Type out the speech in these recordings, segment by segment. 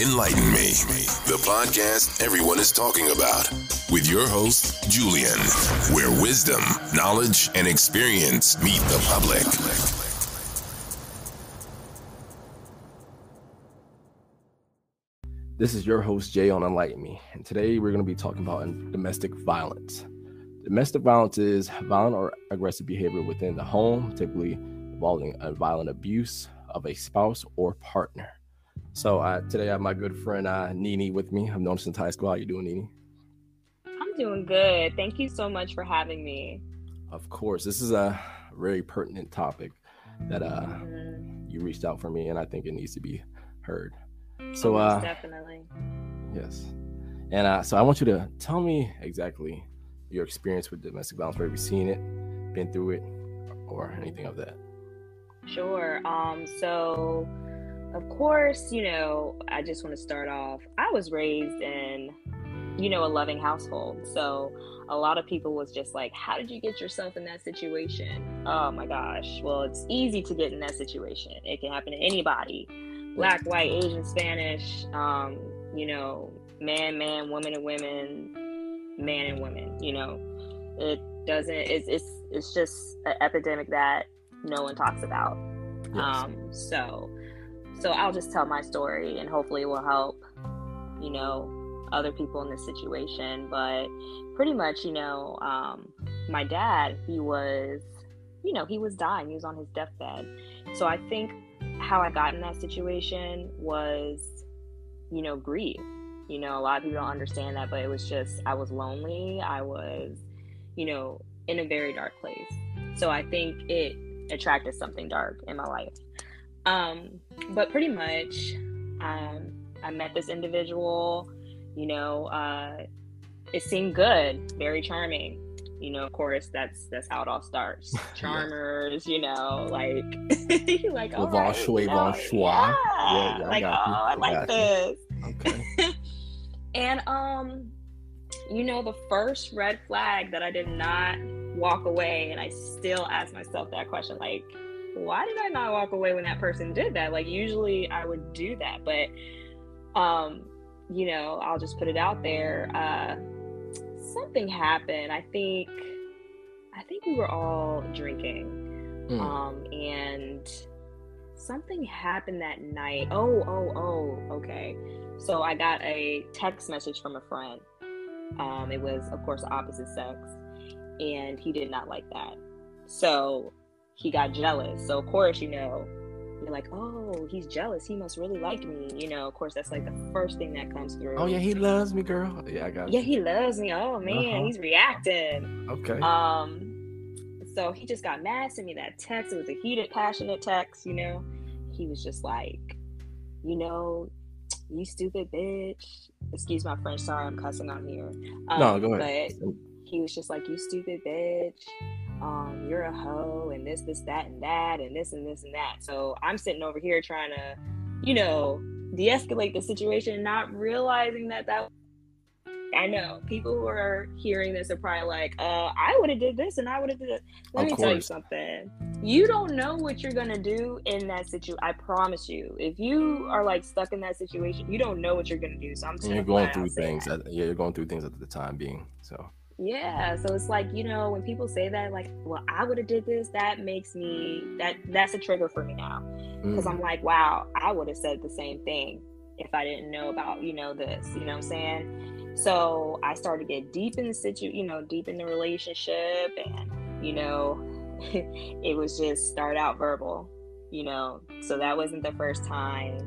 Enlighten Me, the podcast everyone is talking about, with your host, Julian, where wisdom, knowledge, and experience meet the public. This is your host, Jay on Enlighten Me, and today we're going to be talking about domestic violence. Domestic violence is violent or aggressive behavior within the home, typically involving a violent abuse of a spouse or partner. So uh, today I have my good friend uh, Nini with me. I've known her since high school. How you doing, Nini? I'm doing good. Thank you so much for having me. Of course, this is a very pertinent topic that uh, mm-hmm. you reached out for me, and I think it needs to be heard. So, uh, definitely. Yes, and uh, so I want you to tell me exactly your experience with domestic violence. Have you seen it, been through it, or anything of that? Sure. Um. So of course, you know, I just want to start off. I was raised in, you know, a loving household. So a lot of people was just like, how did you get yourself in that situation? Oh my gosh. Well, it's easy to get in that situation. It can happen to anybody black, white, Asian, Spanish, um, you know, man, man, woman and women, man and women, you know. It doesn't it's it's it's just an epidemic that no one talks about. Yes. Um, so so I'll just tell my story and hopefully it will help, you know, other people in this situation. But pretty much, you know, um, my dad, he was, you know, he was dying. He was on his deathbed. So I think how I got in that situation was, you know, grief. You know, a lot of people don't understand that, but it was just, I was lonely. I was, you know, in a very dark place. So I think it attracted something dark in my life. Um, but pretty much, um, I met this individual. You know, uh, it seemed good, very charming. You know, of course, that's that's how it all starts. Charmers, you know, like like oh, right, you know, yeah, yeah, yeah, like oh, I like this. Okay. and um, you know, the first red flag that I did not walk away, and I still ask myself that question, like why did I not walk away when that person did that? Like usually I would do that, but um, you know, I'll just put it out there. Uh something happened. I think I think we were all drinking. Mm. Um and something happened that night. Oh, oh, oh, okay. So I got a text message from a friend. Um, it was, of course, opposite sex, and he did not like that. So he got jealous. So of course, you know, you're like, oh, he's jealous. He must really like me. You know, of course, that's like the first thing that comes through. Oh yeah, he loves me, girl. Yeah, I got. Yeah, you. he loves me. Oh man, uh-huh. he's reacting. Okay. Um. So he just got mad to me that text. It was a heated, passionate text. You know, he was just like, you know, you stupid bitch. Excuse my French. Sorry, I'm cussing on here. Um, no, go ahead. But he was just like, you stupid bitch um, you're a hoe and this, this, that, and that, and this, and this, and that. So I'm sitting over here trying to, you know, de escalate the situation, not realizing that that. I know people who are hearing this are probably like, uh, I would have did this and I would have did it. Let of me course. tell you something. You don't know what you're gonna do in that situation. I promise you. If you are like stuck in that situation, you don't know what you're gonna do. So I'm. You're going through things. At, yeah, you're going through things at the time being. So yeah so it's like you know when people say that like well i would have did this that makes me that that's a trigger for me now. Because mm. i'm like wow i would have said the same thing if i didn't know about you know this you know what i'm saying? So i started to get deep in the situ you know deep in the relationship and you know it was just start out verbal you know? So that wasn't the first time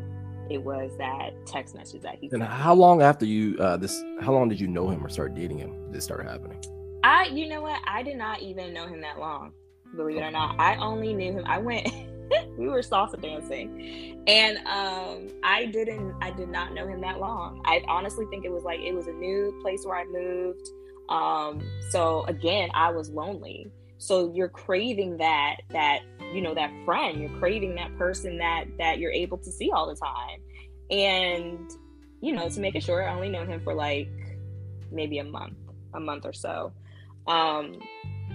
it was that text message that he. And sent. how long after you uh, this? How long did you know him or start dating him? Did this start happening? I, you know what? I did not even know him that long. Believe it or not, I only knew him. I went. we were salsa dancing, and um, I didn't. I did not know him that long. I honestly think it was like it was a new place where I moved. Um, so again, I was lonely. So you're craving that that you know that friend you're craving that person that that you're able to see all the time and you know to make it short i only known him for like maybe a month a month or so um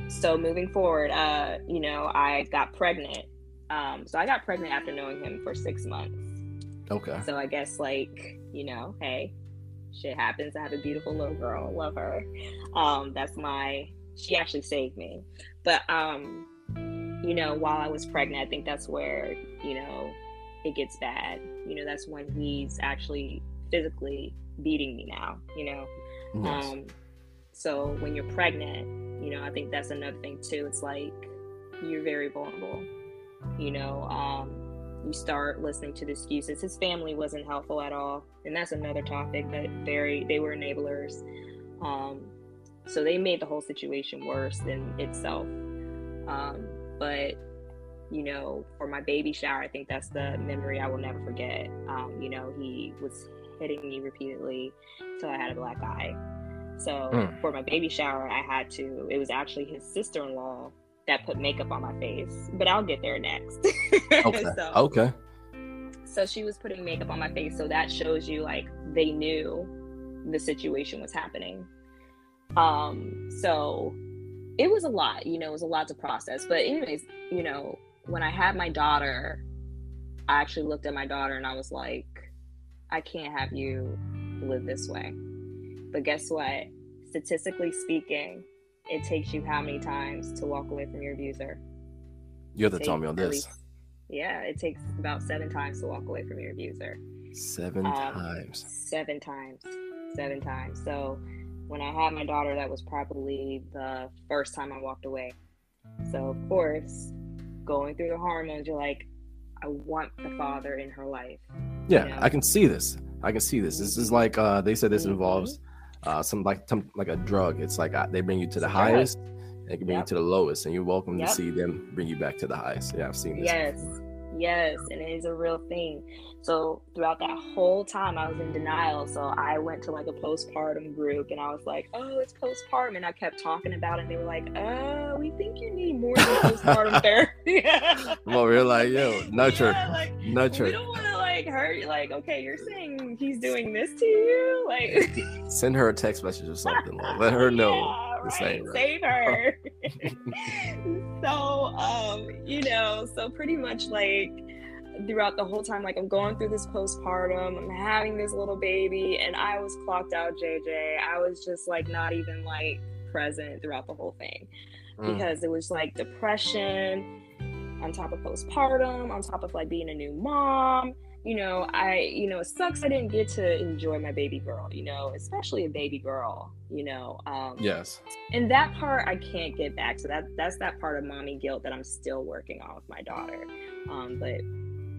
so moving forward uh you know i got pregnant um so i got pregnant after knowing him for six months Okay. So I guess like, you know, hey, shit happens. I have a beautiful little girl. Love her. Um, that's my she actually saved me. But um, you know, while I was pregnant, I think that's where, you know, it gets bad. You know, that's when he's actually physically beating me now, you know. Yes. Um so when you're pregnant, you know, I think that's another thing too. It's like you're very vulnerable. You know, um, you start listening to the excuses. His family wasn't helpful at all, and that's another topic that very they were enablers. Um, so they made the whole situation worse than itself. Um, but you know, for my baby shower, I think that's the memory I will never forget. Um, you know, he was hitting me repeatedly until I had a black eye. So mm. for my baby shower, I had to. It was actually his sister in law that put makeup on my face, but I'll get there next. okay. so, okay. So she was putting makeup on my face, so that shows you like they knew the situation was happening. Um, so it was a lot, you know, it was a lot to process. But anyways, you know, when I had my daughter, I actually looked at my daughter and I was like, I can't have you live this way. But guess what? Statistically speaking, it takes you how many times to walk away from your abuser? You have to tell me on this. Least, yeah, it takes about seven times to walk away from your abuser. Seven um, times. Seven times. Seven times. So when I had my daughter, that was probably the first time I walked away. So of course, going through the hormones, you're like, I want the father in her life. Yeah, you know? I can see this. I can see this. This is like uh, they said this mm-hmm. involves uh, some like some like a drug. It's like uh, they bring you to the highest, and they can bring yep. you to the lowest, and you're welcome yep. to see them bring you back to the highest. Yeah, I've seen this. Yes, before. Yes, and it is a real thing. So throughout that whole time, I was in denial. So I went to like a postpartum group, and I was like, "Oh, it's postpartum," and I kept talking about it. and They were like, "Oh, we think you need more than postpartum therapy." well, we are like, "Yo, nurture, yeah, like, nurture." We don't want to like hurt. Like, okay, you're saying he's doing this to you, like. Send her a text message or something. Like, let her know. Yeah, right. Save her. so, um, you know, so pretty much like throughout the whole time, like I'm going through this postpartum, I'm having this little baby, and I was clocked out, JJ. I was just like not even like present throughout the whole thing mm. because it was like depression on top of postpartum, on top of like being a new mom. You know, I, you know, it sucks I didn't get to enjoy my baby girl, you know, especially a baby girl, you know. Um, yes. And that part I can't get back. So that that's that part of mommy guilt that I'm still working on with my daughter. Um, but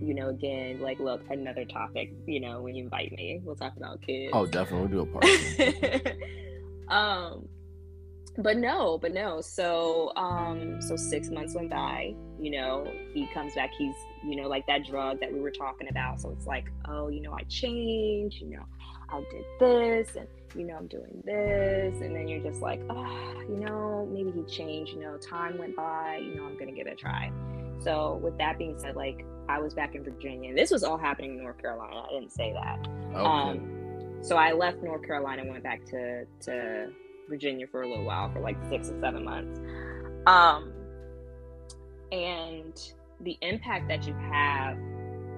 you know, again, like, look, another topic, you know, when you invite me, we'll talk about kids. Oh, definitely. We'll do a part. um, but no, but no. So, um, so six months went by, you know, he comes back, he's, you know, like that drug that we were talking about. So it's like, oh, you know, I changed, you know, I did this and, you know, I'm doing this. And then you're just like, oh, you know, maybe he changed, you know, time went by, you know, I'm going to give it a try. So, with that being said, like I was back in Virginia, and this was all happening in North Carolina. I didn't say that. Okay. Um, so I left North Carolina and went back to to Virginia for a little while, for like six or seven months. Um, and the impact that you have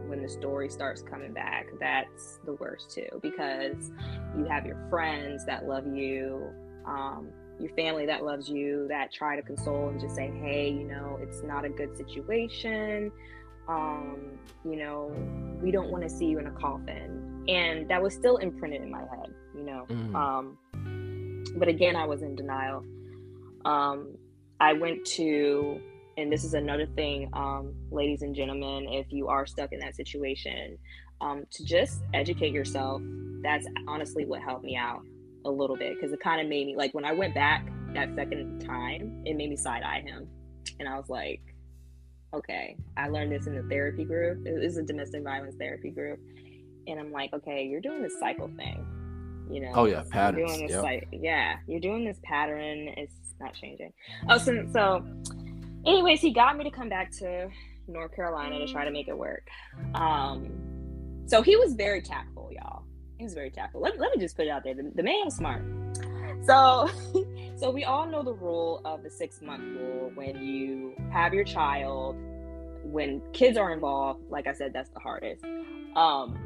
when the story starts coming back, that's the worst too, because you have your friends that love you. Um, your family that loves you that try to console and just say hey you know it's not a good situation um you know we don't want to see you in a coffin and that was still imprinted in my head you know mm. um but again i was in denial. Um i went to and this is another thing um ladies and gentlemen if you are stuck in that situation um to just educate yourself that's honestly what helped me out a little bit because it kind of made me like when I went back that second time, it made me side eye him, and I was like, okay, I learned this in the therapy group. It was a domestic violence therapy group, and I'm like, okay, you're doing this cycle thing, you know? Oh yeah, patterns. You're doing this yep. yeah, you're doing this pattern. It's not changing. Oh, so so, anyways, he got me to come back to North Carolina to try to make it work. Um, so he was very tactful, y'all he was very tactful. Let, let me just put it out there. The, the man was smart. So, so we all know the rule of the six month rule. When you have your child, when kids are involved, like I said, that's the hardest. Um,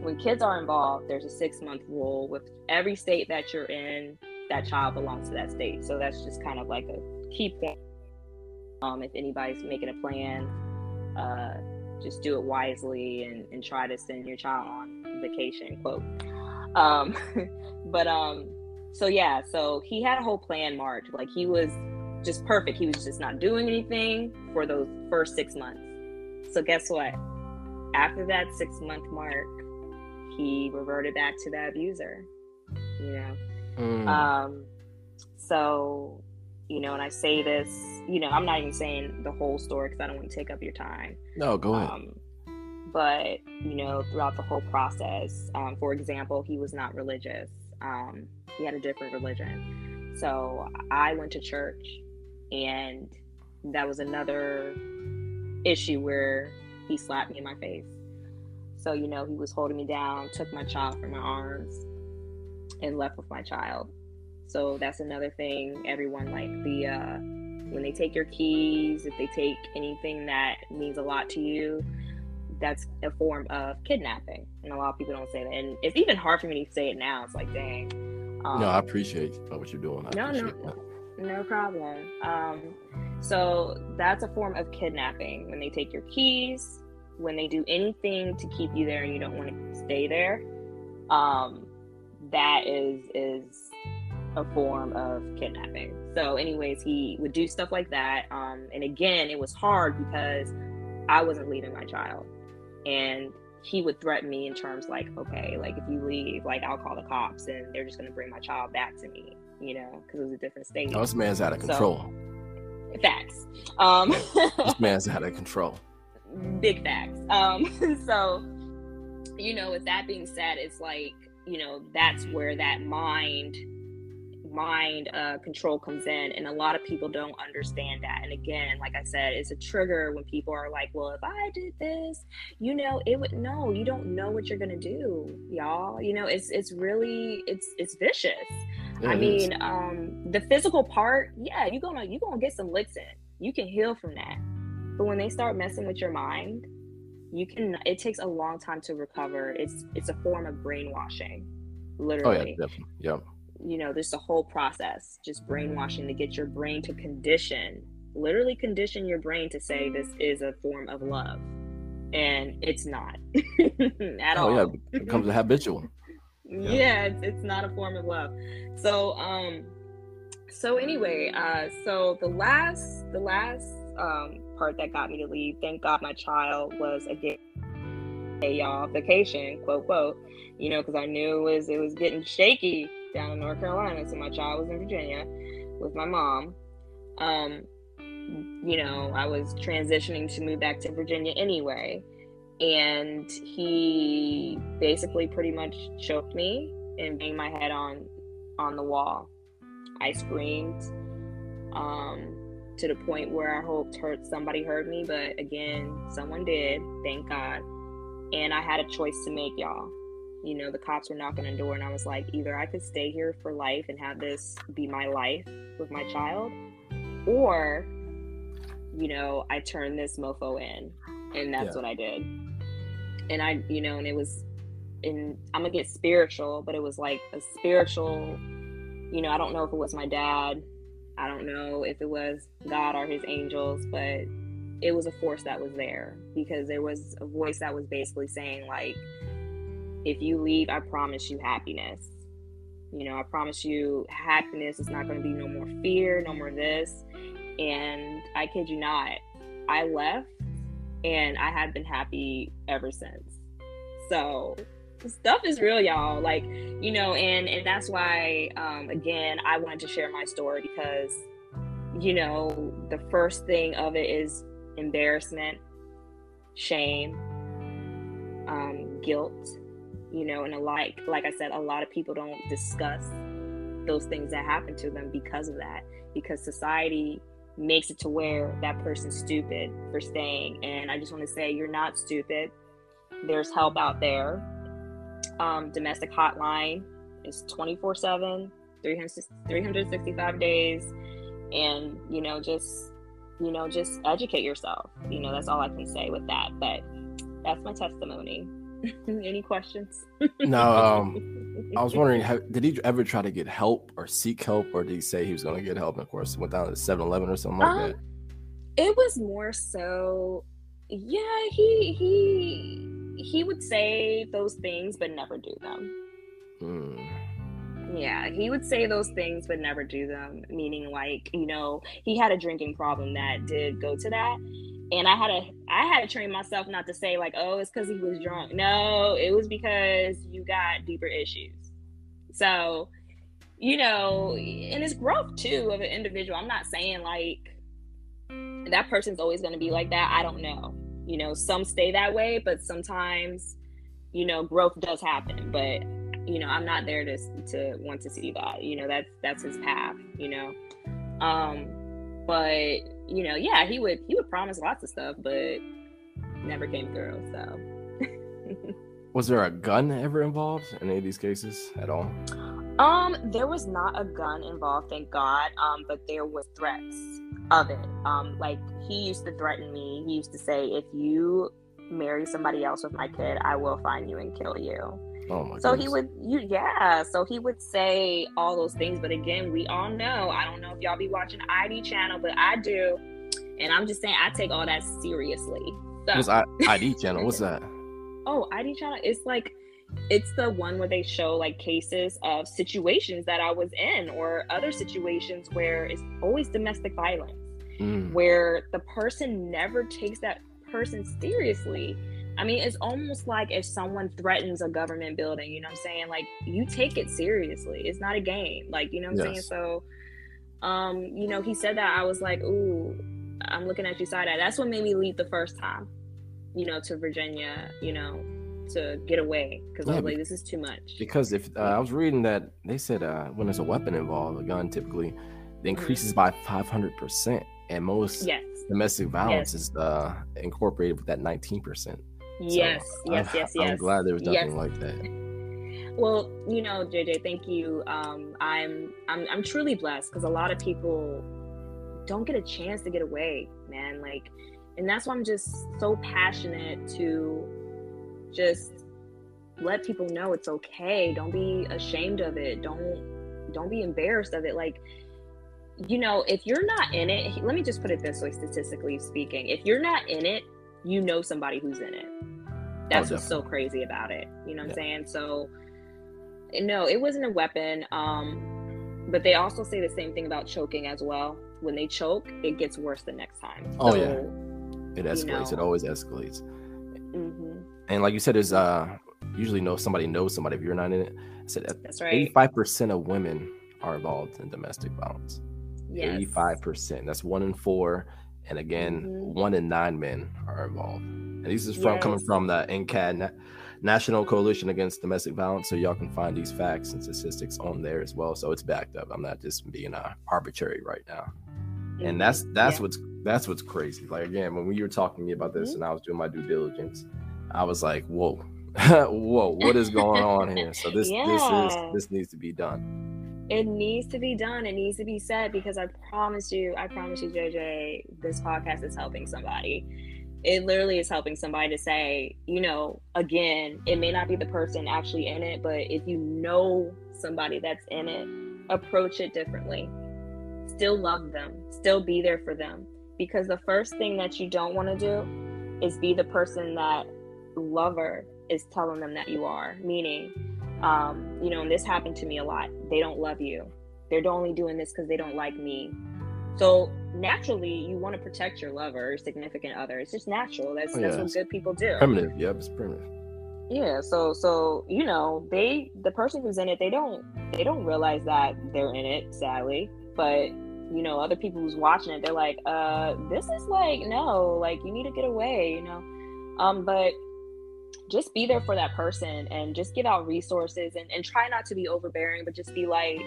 when kids are involved, there's a six month rule with every state that you're in, that child belongs to that state. So that's just kind of like a key point. Um, if anybody's making a plan, uh, just do it wisely and, and try to send your child on vacation, quote. Um, but um, so yeah, so he had a whole plan marked. Like he was just perfect. He was just not doing anything for those first six months. So guess what? After that six month mark, he reverted back to the abuser. You know. Mm. Um. So, you know, and I say this, you know, I'm not even saying the whole story because I don't want to take up your time. No, go ahead. Um, but you know, throughout the whole process, um, for example, he was not religious. Um, he had a different religion. So I went to church and that was another issue where he slapped me in my face. So, you know, he was holding me down, took my child from my arms, and left with my child. So that's another thing. Everyone like the uh, when they take your keys, if they take anything that means a lot to you, that's a form of kidnapping. And a lot of people don't say that. And it's even hard for me to say it now. It's like, dang. Um, no, I appreciate what you're doing. I no, no, that. no problem. Um, so that's a form of kidnapping when they take your keys, when they do anything to keep you there and you don't want to stay there. Um, that is is a form of kidnapping. So, anyways, he would do stuff like that. Um, and again, it was hard because I wasn't leaving my child, and he would threaten me in terms like, okay, like if you leave, like I'll call the cops, and they're just going to bring my child back to me, you know, because it was a different state. Oh, this man's out of control. So, facts. Um, this man's out of control. Big facts. Um, so, you know, with that being said, it's like, you know, that's where that mind mind uh, control comes in and a lot of people don't understand that and again like i said it's a trigger when people are like well if i did this you know it would no you don't know what you're gonna do y'all you know it's it's really it's it's vicious I mean, um, the physical part, yeah, you're gonna you're gonna get some licks in. You can heal from that. But when they start messing with your mind, you can it takes a long time to recover. It's it's a form of brainwashing. Literally. Oh yeah, definitely. Yeah. You know, there's a whole process, just brainwashing to get your brain to condition, literally condition your brain to say this is a form of love. And it's not at oh, all. Oh yeah, it becomes a habitual yeah, it's, it's not a form of love so um so anyway uh so the last the last um part that got me to leave. Thank god my child was a y'all vacation quote quote you know because i knew it was it was getting shaky down in north carolina. So my child was in virginia with my mom. Um you know i was transitioning to move back to virginia anyway. And he basically pretty much choked me and banged my head on on the wall. I screamed um, to the point where I hoped hurt somebody heard me, but again, someone did. Thank God. And I had a choice to make, y'all. You know, the cops were knocking on the door, and I was like, either I could stay here for life and have this be my life with my child, or, you know, I turn this mofo in. And that's yeah. what I did and I, you know, and it was, and I'm gonna get spiritual, but it was like a spiritual, you know, I don't know if it was my dad, I don't know if it was God or his angels, but it was a force that was there because there was a voice that was basically saying like, if you leave, I promise you happiness. You know, I promise you happiness. It's not going to be no more fear, no more this. And I kid you not, I left and I have been happy ever since. So stuff is real, y'all. Like, you know, and and that's why um again I wanted to share my story because you know, the first thing of it is embarrassment, shame, um, guilt, you know, and a like like I said, a lot of people don't discuss those things that happen to them because of that. Because society makes it to where that person's stupid for staying. And I just want to say, you're not stupid. There's help out there. Um, domestic hotline is 24 7, 365 days. And, you know, just you know, just educate yourself. You know, that's all I can say with that. But that's my testimony. Any questions? no, um, I was wondering, how, did he ever try to get help or seek help, or did he say he was going to get help? And of course, went down to 7 Eleven or something like um, that. It was more so, yeah, he he he would say those things but never do them. Mm. Yeah, he would say those things but never do them. Meaning, like you know, he had a drinking problem that did go to that, and I had to I had to train myself not to say like, oh, it's because he was drunk. No, it was because you got deeper issues. So, you know, and it's growth too of an individual. I'm not saying like that person's always going to be like that. I don't know. You know, some stay that way, but sometimes, you know, growth does happen. But you know, I'm not there to to want to see that. You know, that's that's his path. You know, um, but you know, yeah, he would he would promise lots of stuff, but never came through. So. was there a gun ever involved in any of these cases at all? Um, there was not a gun involved, thank God. Um, but there was threats of it. Um, like he used to threaten me. He used to say, "If you marry somebody else with my kid, I will find you and kill you." Oh my so goodness. he would you yeah so he would say all those things but again we all know i don't know if y'all be watching id channel but i do and i'm just saying i take all that seriously so. what's I- id channel what's that oh id channel it's like it's the one where they show like cases of situations that i was in or other situations where it's always domestic violence mm. where the person never takes that person seriously I mean, it's almost like if someone threatens a government building, you know what I'm saying? Like you take it seriously. It's not a game. Like, you know what I'm yes. saying? So um, you know, he said that I was like, "Ooh, I'm looking at you side eye." That's what made me leave the first time. You know, to Virginia, you know, to get away because yeah, I was like, "This is too much." Because if uh, I was reading that they said uh, when there's a weapon involved, a gun typically it mm-hmm. increases mm-hmm. by 500 percent, and most yes. domestic violence yes. is uh, incorporated with that 19 percent. Yes, so yes, I, yes, yes. I'm glad there was nothing yes. like that. Well, you know, JJ, thank you. Um, I'm I'm I'm truly blessed because a lot of people don't get a chance to get away, man. Like, and that's why I'm just so passionate to just let people know it's okay. Don't be ashamed of it. Don't don't be embarrassed of it. Like, you know, if you're not in it, let me just put it this way, statistically speaking, if you're not in it, you know somebody who's in it. That's oh, what's so crazy about it. You know what yeah. I'm saying? So no, it wasn't a weapon. Um, but they also say the same thing about choking as well. When they choke, it gets worse the next time. Oh yeah, it escalates. You know, it always escalates. Mm-hmm. And like you said, there's uh usually know somebody knows somebody if you're not in it. I said that's right. Eighty-five percent of women are involved in domestic violence. Eighty-five percent. That's one in four and again, mm-hmm. one in nine men are involved. And this is from yes. coming from the NCAD Na- National Coalition Against Domestic Violence. So y'all can find these facts and statistics on there as well. So it's backed up. I'm not just being uh, arbitrary right now. Mm-hmm. And that's that's yeah. what's that's what's crazy. Like again, when you were talking to me about this mm-hmm. and I was doing my due diligence, I was like, whoa, whoa, what is going on here? So this yeah. this is this needs to be done it needs to be done. It needs to be said because I promise you, I promise you, JJ, this podcast is helping somebody. It literally is helping somebody to say, you know, again, it may not be the person actually in it, but if you know somebody that's in it, approach it differently. Still love them, still be there for them. Because the first thing that you don't want to do is be the person that lover is telling them that you are, meaning, um, you know, and this happened to me a lot. They don't love you. They're only doing this because they don't like me. So naturally, you want to protect your lover, or significant other. It's just natural. That's oh, yeah, that's what good people do. Primitive. Yep, it's primitive. Yeah. So so you know they the person who's in it they don't they don't realize that they're in it sadly, but you know other people who's watching it they're like uh this is like no like you need to get away you know um but just be there for that person and just give out resources and, and try not to be overbearing, but just be like,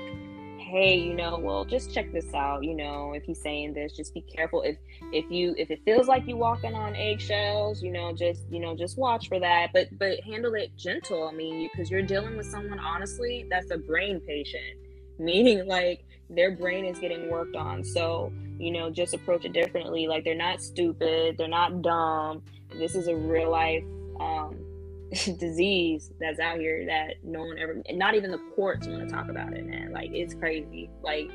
hey, you know, well, just check this out. You know, if he's saying this, just be careful. If if you if it feels like you walking on eggshells, you know, just you know, just watch for that. But but handle it gentle. I mean, because you, you're dealing with someone honestly that's a brain patient, meaning like their brain is getting worked on. So, you know, just approach it differently. Like they're not stupid, they're not dumb. This is a real life um, disease that's out here that no one ever, not even the courts want to talk about it, man. Like it's crazy. Like,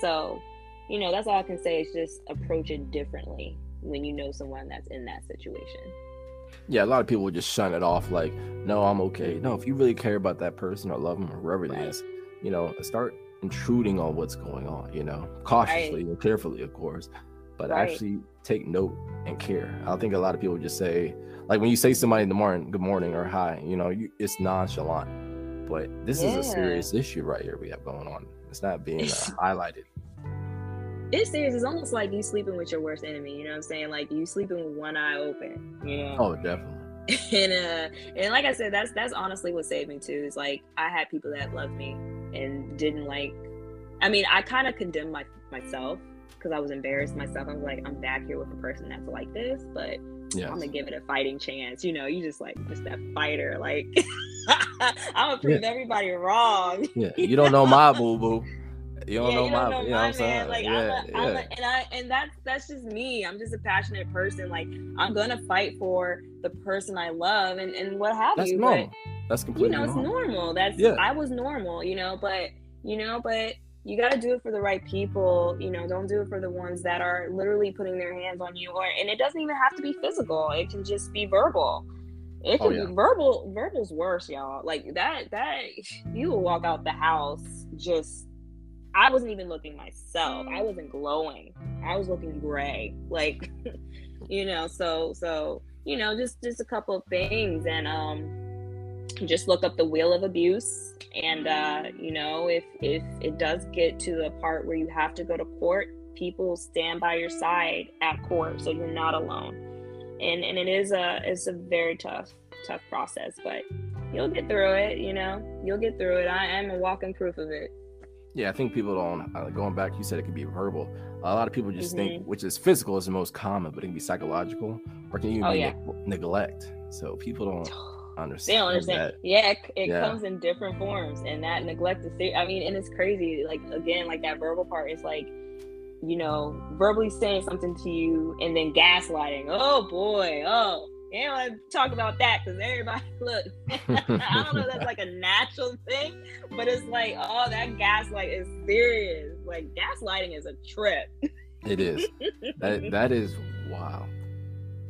so, you know, that's all I can say is just approach it differently when you know someone that's in that situation. Yeah, a lot of people would just shun it off like, no, I'm okay. No, if you really care about that person or love them or whoever right. it is, you know, start intruding on what's going on, you know, cautiously right. and carefully, of course, but right. actually take note and care. I think a lot of people just say, like when you say somebody in the morning, good morning or hi, you know, you, it's nonchalant, but this yeah. is a serious issue right here we have going on. It's not being uh, highlighted. It's serious. It's almost like you sleeping with your worst enemy. You know what I'm saying? Like you sleeping with one eye open. You know? Oh, definitely. and uh, and like I said, that's that's honestly what saved me too. Is like I had people that loved me and didn't like. I mean, I kind of condemned my myself because I was embarrassed myself. I was like, I'm back here with a person that's like this, but yes. I'm gonna give it a fighting chance. You know, you just like just that fighter. Like I'm gonna prove yeah. everybody wrong. yeah, you don't know my boo boo. You don't yeah, know you my, don't know you know my man. Like yeah, I'm, a, I'm a, and I and that's that's just me. I'm just a passionate person. Like I'm gonna fight for the person I love and and what have that's you. Normal. But that's completely. You know, normal. it's normal. That's yeah. I was normal. You know, but you know, but you got to do it for the right people. You know, don't do it for the ones that are literally putting their hands on you. Or and it doesn't even have to be physical. It can just be verbal. It oh, can oh, yeah. be verbal. Verbal's worse, y'all. Like that. That you will walk out the house just I wasn't even looking myself. I wasn't glowing. I was looking gray. Like, you know, so so, you know, just just a couple of things and um just look up the wheel of abuse and uh, you know, if if it does get to the part where you have to go to court, people stand by your side at court so you're not alone. And and it is a it's a very tough tough process, but you'll get through it, you know. You'll get through it. I am a walking proof of it. Yeah, I think people don't. Uh, going back, you said it could be verbal. A lot of people just mm-hmm. think, which is physical, is the most common, but it can be psychological, or can even oh, yeah. ne- neglect. So people don't understand. They don't understand. That. Yeah, it, it yeah. comes in different forms, and that neglect is. I mean, and it's crazy. Like again, like that verbal part is like, you know, verbally saying something to you, and then gaslighting. Oh boy, oh you don't want to talk about that because everybody look. I don't know. if That's like a natural thing, but it's like, oh, that gaslight is serious. Like gaslighting is a trip. It is. that that is wow.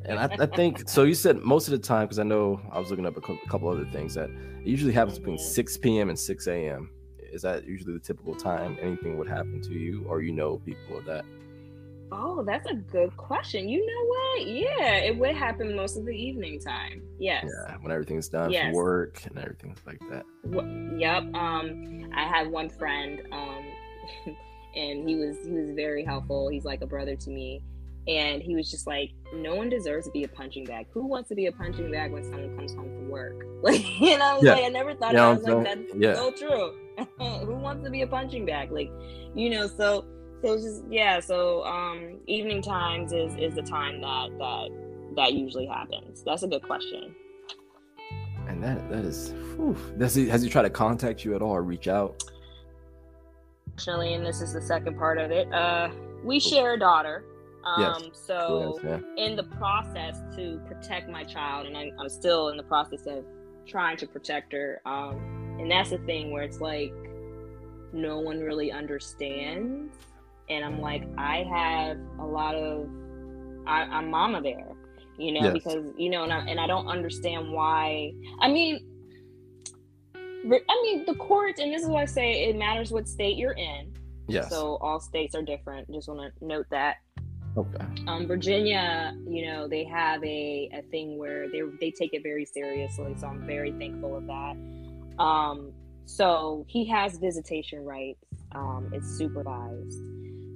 And I, I, think so. You said most of the time because I know I was looking up a couple other things that it usually happens between mm-hmm. 6 p.m. and 6 a.m. Is that usually the typical time anything would happen to you, or you know people that? Oh, that's a good question. You know what? Yeah, it would happen most of the evening time. Yes. Yeah, when everything's done yes. for work and everything's like that. Yep. Um, I had one friend, um, and he was he was very helpful. He's like a brother to me, and he was just like, no one deserves to be a punching bag. Who wants to be a punching bag when someone comes home from work? Like, you know, I was yeah. like, I never thought yeah. I was like, that's yeah. so true. Who wants to be a punching bag? Like, you know, so so it's just yeah so um evening times is is the time that that that usually happens that's a good question and that that is whew, does he has he tried to contact you at all or reach out Actually, and this is the second part of it uh we share a daughter um yes. so yes, yeah. in the process to protect my child and I, i'm still in the process of trying to protect her um and that's the thing where it's like no one really understands and I'm like, I have a lot of, I, am mama there, you know, yes. because you know, and I, and I don't understand why. I mean, I mean the courts, and this is why I say it matters what state you're in. Yes. So all states are different. Just want to note that. Okay. Um, Virginia, you know, they have a, a thing where they they take it very seriously. So I'm very thankful of that. Um, so he has visitation rights. Um, it's supervised.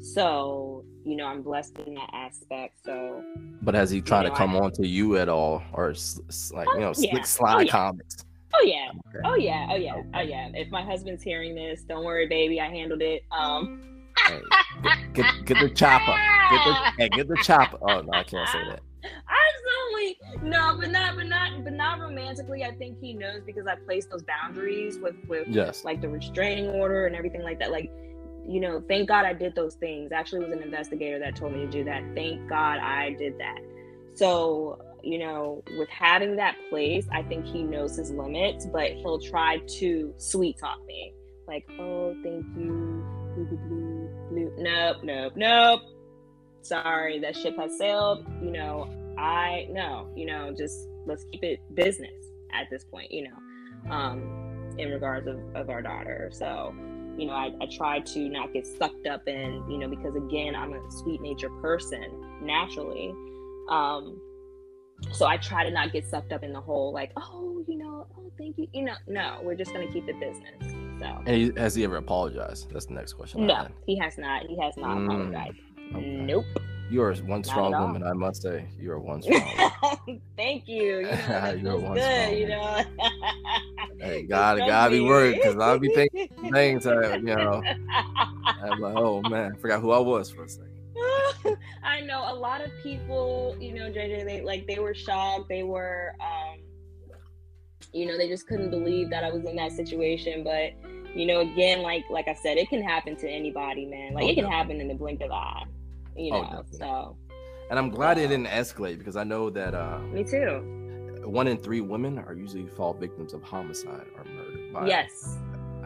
So, you know, I'm blessed in that aspect. So, but has he tried you know, to come I, on to you at all, or like you know, yeah. slick slide oh, yeah. comments? Oh yeah, okay. oh yeah, oh yeah, okay. oh yeah. If my husband's hearing this, don't worry, baby, I handled it. Um, hey, get, get, get the chopper, get the hey, get the chopper. Oh no, I can't say that. Absolutely no, but not, but not, but not romantically. I think he knows because I placed those boundaries with with yes. like the restraining order and everything like that. Like you know, thank God I did those things. Actually, it was an investigator that told me to do that. Thank God I did that. So, you know, with having that place, I think he knows his limits, but he'll try to sweet talk me. Like, oh, thank you. Nope, nope, nope. Sorry, that ship has sailed. You know, I, no, you know, just let's keep it business at this point, you know, um, in regards of, of our daughter. So, you know, I, I try to not get sucked up in, you know, because again, I'm a sweet nature person naturally. Um, so I try to not get sucked up in the whole like, oh, you know, oh, thank you. You know, no, we're just gonna keep it business. So. And he, has he ever apologized? That's the next question. No, he has not. He has not mm, apologized. Okay. Nope. You are one strong woman, I must say. You are one strong. Thank you. You know, You're one good, strong. You know. hey, gotta gotta be worried because I'll be thinking things. Uh, you know, I'm like, oh man, I forgot who I was for a second. I know a lot of people, you know, JJ, they like they were shocked. They were, um, you know, they just couldn't believe that I was in that situation. But you know, again, like like I said, it can happen to anybody, man. Like oh, it can happen in the blink of an eye you oh, know. Oh, so and I'm glad it didn't escalate because I know that uh me too. One in three women are usually fall victims of homicide or murder. By yes.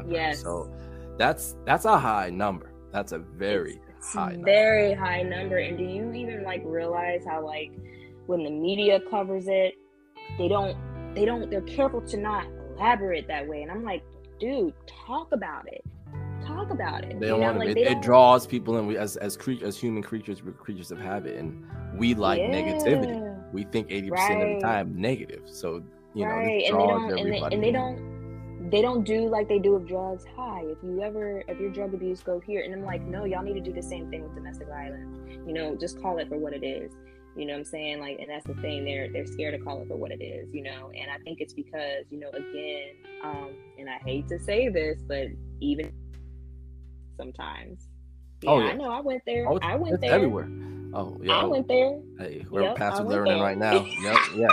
Yes. So that's that's a high number. That's a very it's high very high number. And do you even like realize how like when the media covers it, they don't they don't they're careful to not elaborate that way. And I'm like, dude, talk about it talk about it. They don't want to. Like, it, it draws people in. We as as cre- as human creatures, we're creatures of habit, and we like yeah. negativity. We think eighty percent right. of the time negative. So you right. know, and they don't, and they, and they don't. They don't do like they do with drugs. Hi, if you ever if you're drug abuse, go here. And I'm like, no, y'all need to do the same thing with domestic violence. You know, just call it for what it is. You know what I'm saying? Like, and that's the thing. They're they're scared to call it for what it is. You know, and I think it's because you know, again, um, and I hate to say this, but even sometimes. Yeah, oh yeah, I know. I went there. Oh, I went there everywhere. Oh yeah, I went there. Hey, whoever yep, passive learning right now. Yep, yeah.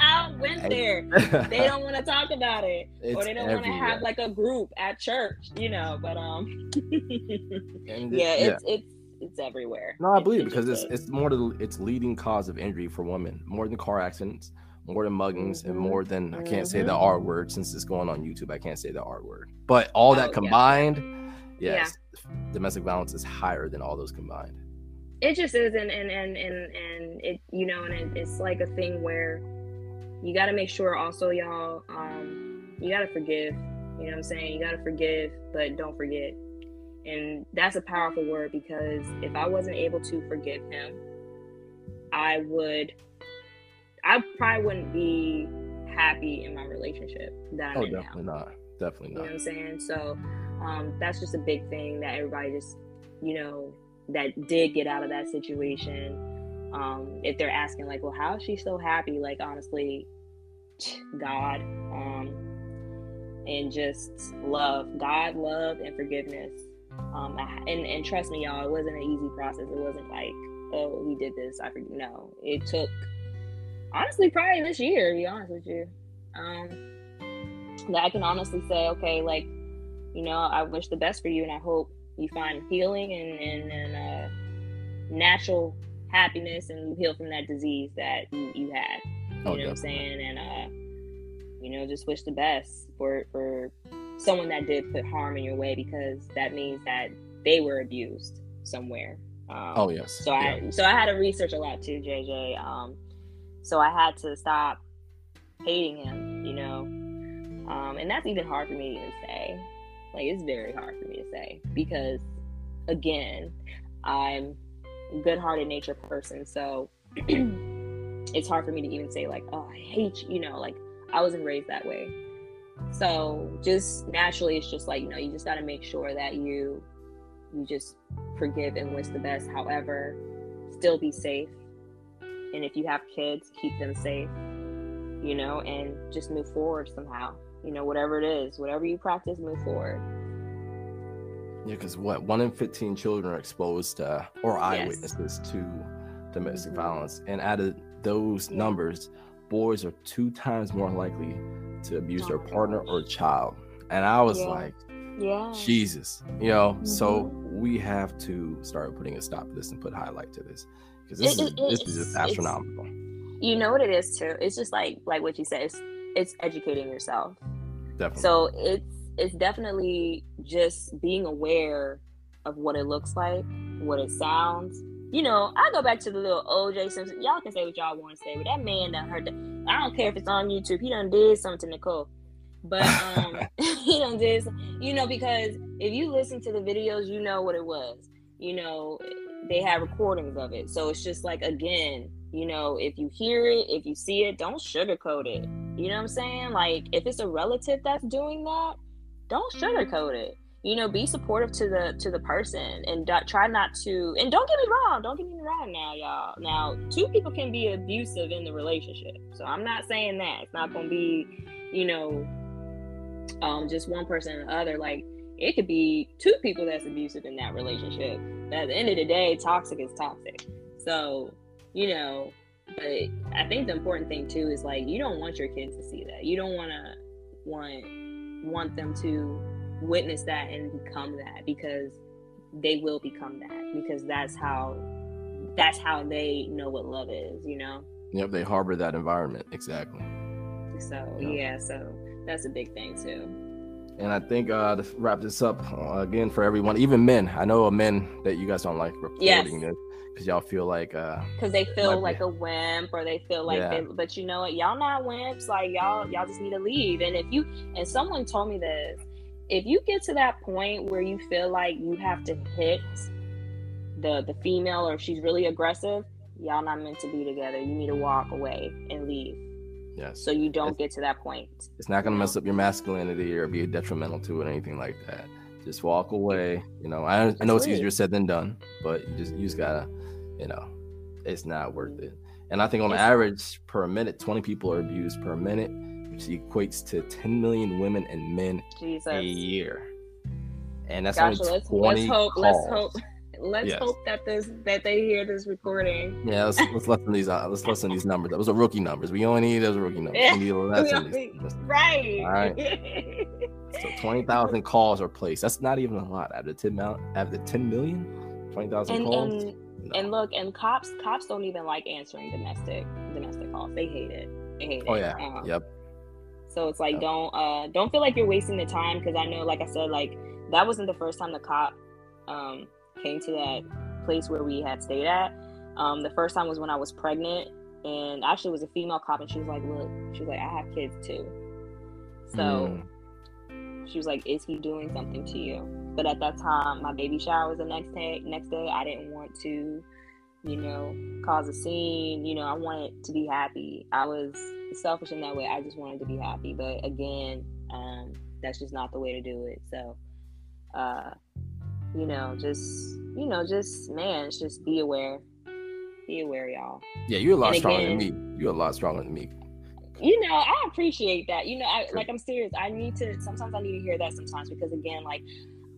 I went hey. there. They don't want to talk about it, it's or they don't want to have like a group at church, you know. But um, yeah, yeah. it's it's everywhere. No, I believe it because it's it's more the it's leading cause of injury for women, more than car accidents, more than muggings, mm-hmm. and more than I can't mm-hmm. say the mm-hmm. R word since it's going on YouTube. I can't say the R word, but all that oh, combined. Yeah yes, yeah. domestic violence is higher than all those combined. It just is, and and and and, and it you know, and it, it's like a thing where you got to make sure also, y'all, um, you got to forgive. You know what I'm saying? You got to forgive, but don't forget. And that's a powerful word because if I wasn't able to forgive him, I would, I probably wouldn't be happy in my relationship that I'm oh, in definitely now. not. Definitely not. You know what I'm saying? So um, that's just a big thing that everybody just you know that did get out of that situation um, if they're asking like well how is she so happy like honestly god um, and just love god love and forgiveness um, and, and trust me y'all it wasn't an easy process it wasn't like oh he did this i forget no it took honestly probably this year to be honest with you um, that i can honestly say okay like you know, I wish the best for you, and I hope you find healing and and, and uh, natural happiness, and you heal from that disease that you, you had. You oh, know definitely. what I'm saying? And uh, you know, just wish the best for for someone that did put harm in your way because that means that they were abused somewhere. Um, oh yes. So yeah. I so I had to research a lot too, JJ. Um, so I had to stop hating him, you know, um, and that's even hard for me to even say like it's very hard for me to say because again, I'm a good-hearted nature person, so it's hard for me to even say like, "Oh, I hate you," you know, like I wasn't raised that way. So, just naturally it's just like, you know, you just got to make sure that you you just forgive and wish the best. However, still be safe. And if you have kids, keep them safe, you know, and just move forward somehow you know, whatever it is, whatever you practice, move forward. Yeah, because what one in fifteen children are exposed to or eyewitnesses yes. to domestic mm-hmm. violence, and out of those numbers, boys are two times more likely to abuse oh, their partner or child. And I was yeah. like, Yeah. Jesus. You know, mm-hmm. so we have to start putting a stop to this and put highlight to this because this, it, is, it, this is just astronomical. You know what it is too. It's just like like what you said. It's it's educating yourself. Definitely. So it's it's definitely just being aware of what it looks like, what it sounds. You know, I go back to the little OJ Simpson. Y'all can say what y'all want to say, but that man heard. The, I don't care if it's on YouTube. He done did something to Nicole, but um, he done did. You know, because if you listen to the videos, you know what it was. You know, they have recordings of it, so it's just like again, you know, if you hear it, if you see it, don't sugarcoat it. You know what I'm saying? Like, if it's a relative that's doing that, don't sugarcoat it you know be supportive to the to the person and do, try not to and don't get me wrong don't get me wrong now y'all. Now two people can be abusive in the relationship so i'm not saying that. It's not gonna be you know um just one person or the other. Like it could be two people that's abusive in that relationship. But at the end of the day toxic is toxic. So you know but i think the important thing too is like you don't want your kids to see that. You don't want to want want them to witness that and become that because they will become that because that's how that's how they know what love is you know yep they harbor that environment exactly so yep. yeah so that's a big thing too and I think uh, to wrap this up uh, again for everyone, even men. I know a men that you guys don't like reporting yes. this because y'all feel like because uh, they feel like be... a wimp or they feel like yeah. they, but you know what y'all not wimps like y'all y'all just need to leave and if you and someone told me this if you get to that point where you feel like you have to hit the the female or if she's really aggressive y'all not meant to be together. You need to walk away and leave. Yes. So you don't it's, get to that point. it's not going to mess up your masculinity or be detrimental to it or anything like that. Just walk away you know. I, I know it's easier said than done but you just you just gotta you know it's not worth it. And i think on average per minute 20 people are abused per minute which equates to 10 million women and men Jesus. a year. And that's Gosh, only let's, 20 let's hope, calls. let's hope let's yes. hope that this that they hear this recording. Yeah, let's, let's listen these uh, let's listen these numbers. Those are rookie numbers. We only need those rookie numbers. We need these, right. All right. so twenty thousand calls are placed. That's not even a lot. Out of ten out of the ten million, twenty thousand calls. And, no. and look, and cops cops don't even like answering domestic domestic calls. They hate it. They hate oh it. yeah. Um, yep. So it's like don't uh don't feel like you're wasting the time because I know, like I said, like that wasn't the first time the cop um came to that place where we had stayed at. Um, the first time was when I was pregnant, and actually it was a female cop, and she was like, "Look, she was like, I have kids too." So mm. she was like, "Is he doing something to you?" But at that time, my baby shower was the next day. Next day, I didn't want to, you know, cause a scene. You know, I wanted to be happy. I was selfish in that way. I just wanted to be happy, but again, um, that's just not the way to do it. So, uh, you know, just you know, just man, it's just be aware, be aware, y'all. Yeah, you're a lot and stronger again, than me. You're a lot stronger than me. You know, I appreciate that. You know, I like I'm serious. I need to sometimes I need to hear that sometimes because again, like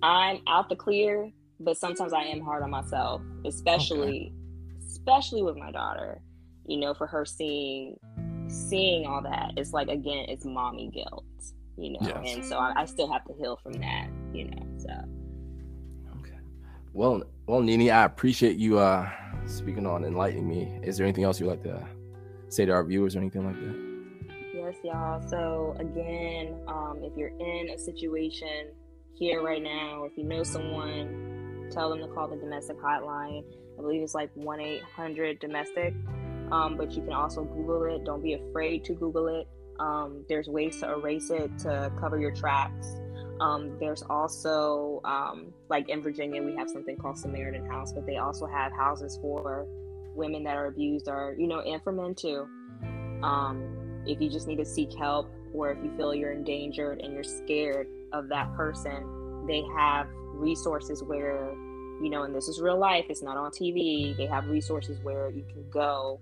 I'm out the clear, but sometimes I am hard on myself, especially okay. Especially with my daughter. You know, for her seeing seeing all that, it's like again, it's mommy guilt, you know, yes. and so I, I, still have to heal from that, you know. So okay, well, well, Nini, I appreciate you uh speaking on enlightening me. Is there anything else you'd like to say to our viewers or anything like that? Yes, y'all. So again, um, if you're in a situation here right now, if you know someone, tell them to call the domestic hotline. I believe it's like one eight hundred domestic um, but you can also Google it. Don't be afraid to Google it. Um, there's ways to erase it to cover your tracks. Um, there's also, um, like in Virginia, we have something called Samaritan House, but they also have houses for women that are abused or, you know, and for men too. Um, if you just need to seek help or if you feel you're endangered and you're scared of that person, they have resources where, you know, and this is real life, it's not on TV. They have resources where you can go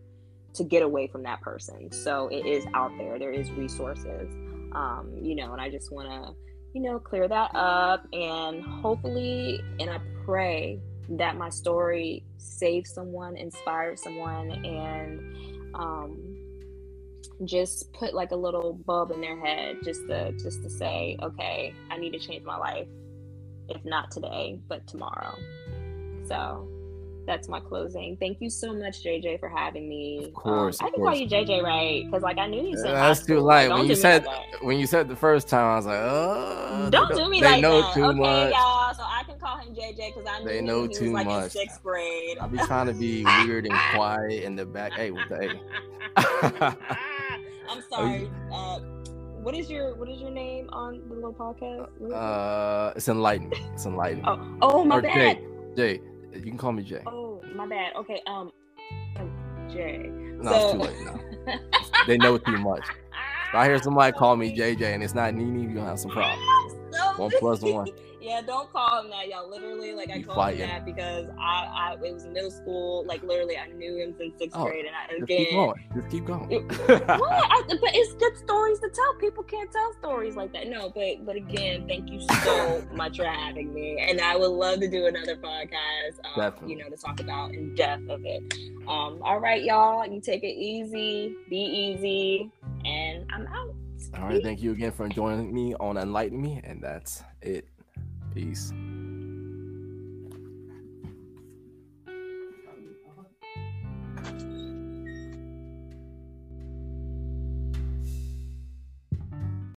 to get away from that person. So it is out there. There is resources. Um, you know, and I just want to, you know, clear that up and hopefully, and I pray that my story saves someone, inspires someone, and um, just put like a little bulb in their head just to just to say, okay, I need to change my life if not today, but tomorrow. So that's my closing. Thank you so much, JJ, for having me. Of course, um, I can course. call you JJ, right? Because like I knew you said That's too light. When you said like when you said the first time, I was like, oh, don't do me they like know that. too okay, much. y'all. So I can call him JJ because I knew They know he too was like in sixth grade. I'll be trying to be weird and quiet in the back. Hey, what the hey? I'm sorry. Uh, what is your what is your name on the little podcast? What is it? Uh, it's enlightening. It's enlightening. oh, oh my or bad. Jay, Jay, you can call me Jay. Oh my bad. Okay, um, um, Jay. No, so... it's too late now. They know too much. If I hear somebody call me JJ and it's not Nene, you're gonna have some problems. One plus one. Yeah, don't call him that, y'all. Literally, like I You called fighting. him that because I, I, it was middle school. Like literally, I knew him since sixth Oh, grade, and I Just again. keep going. Just keep going. What? I, but it's good stories to tell. People can't tell stories like that. No, but but again, thank you so much for having me, and I would love to do another podcast. Um, Definitely. You know, to talk about in depth of it. Um, all right, y'all. You take it easy. Be easy, and I'm out. All right. Thank you again for joining me on Enlighten Me, and that's it. Peace.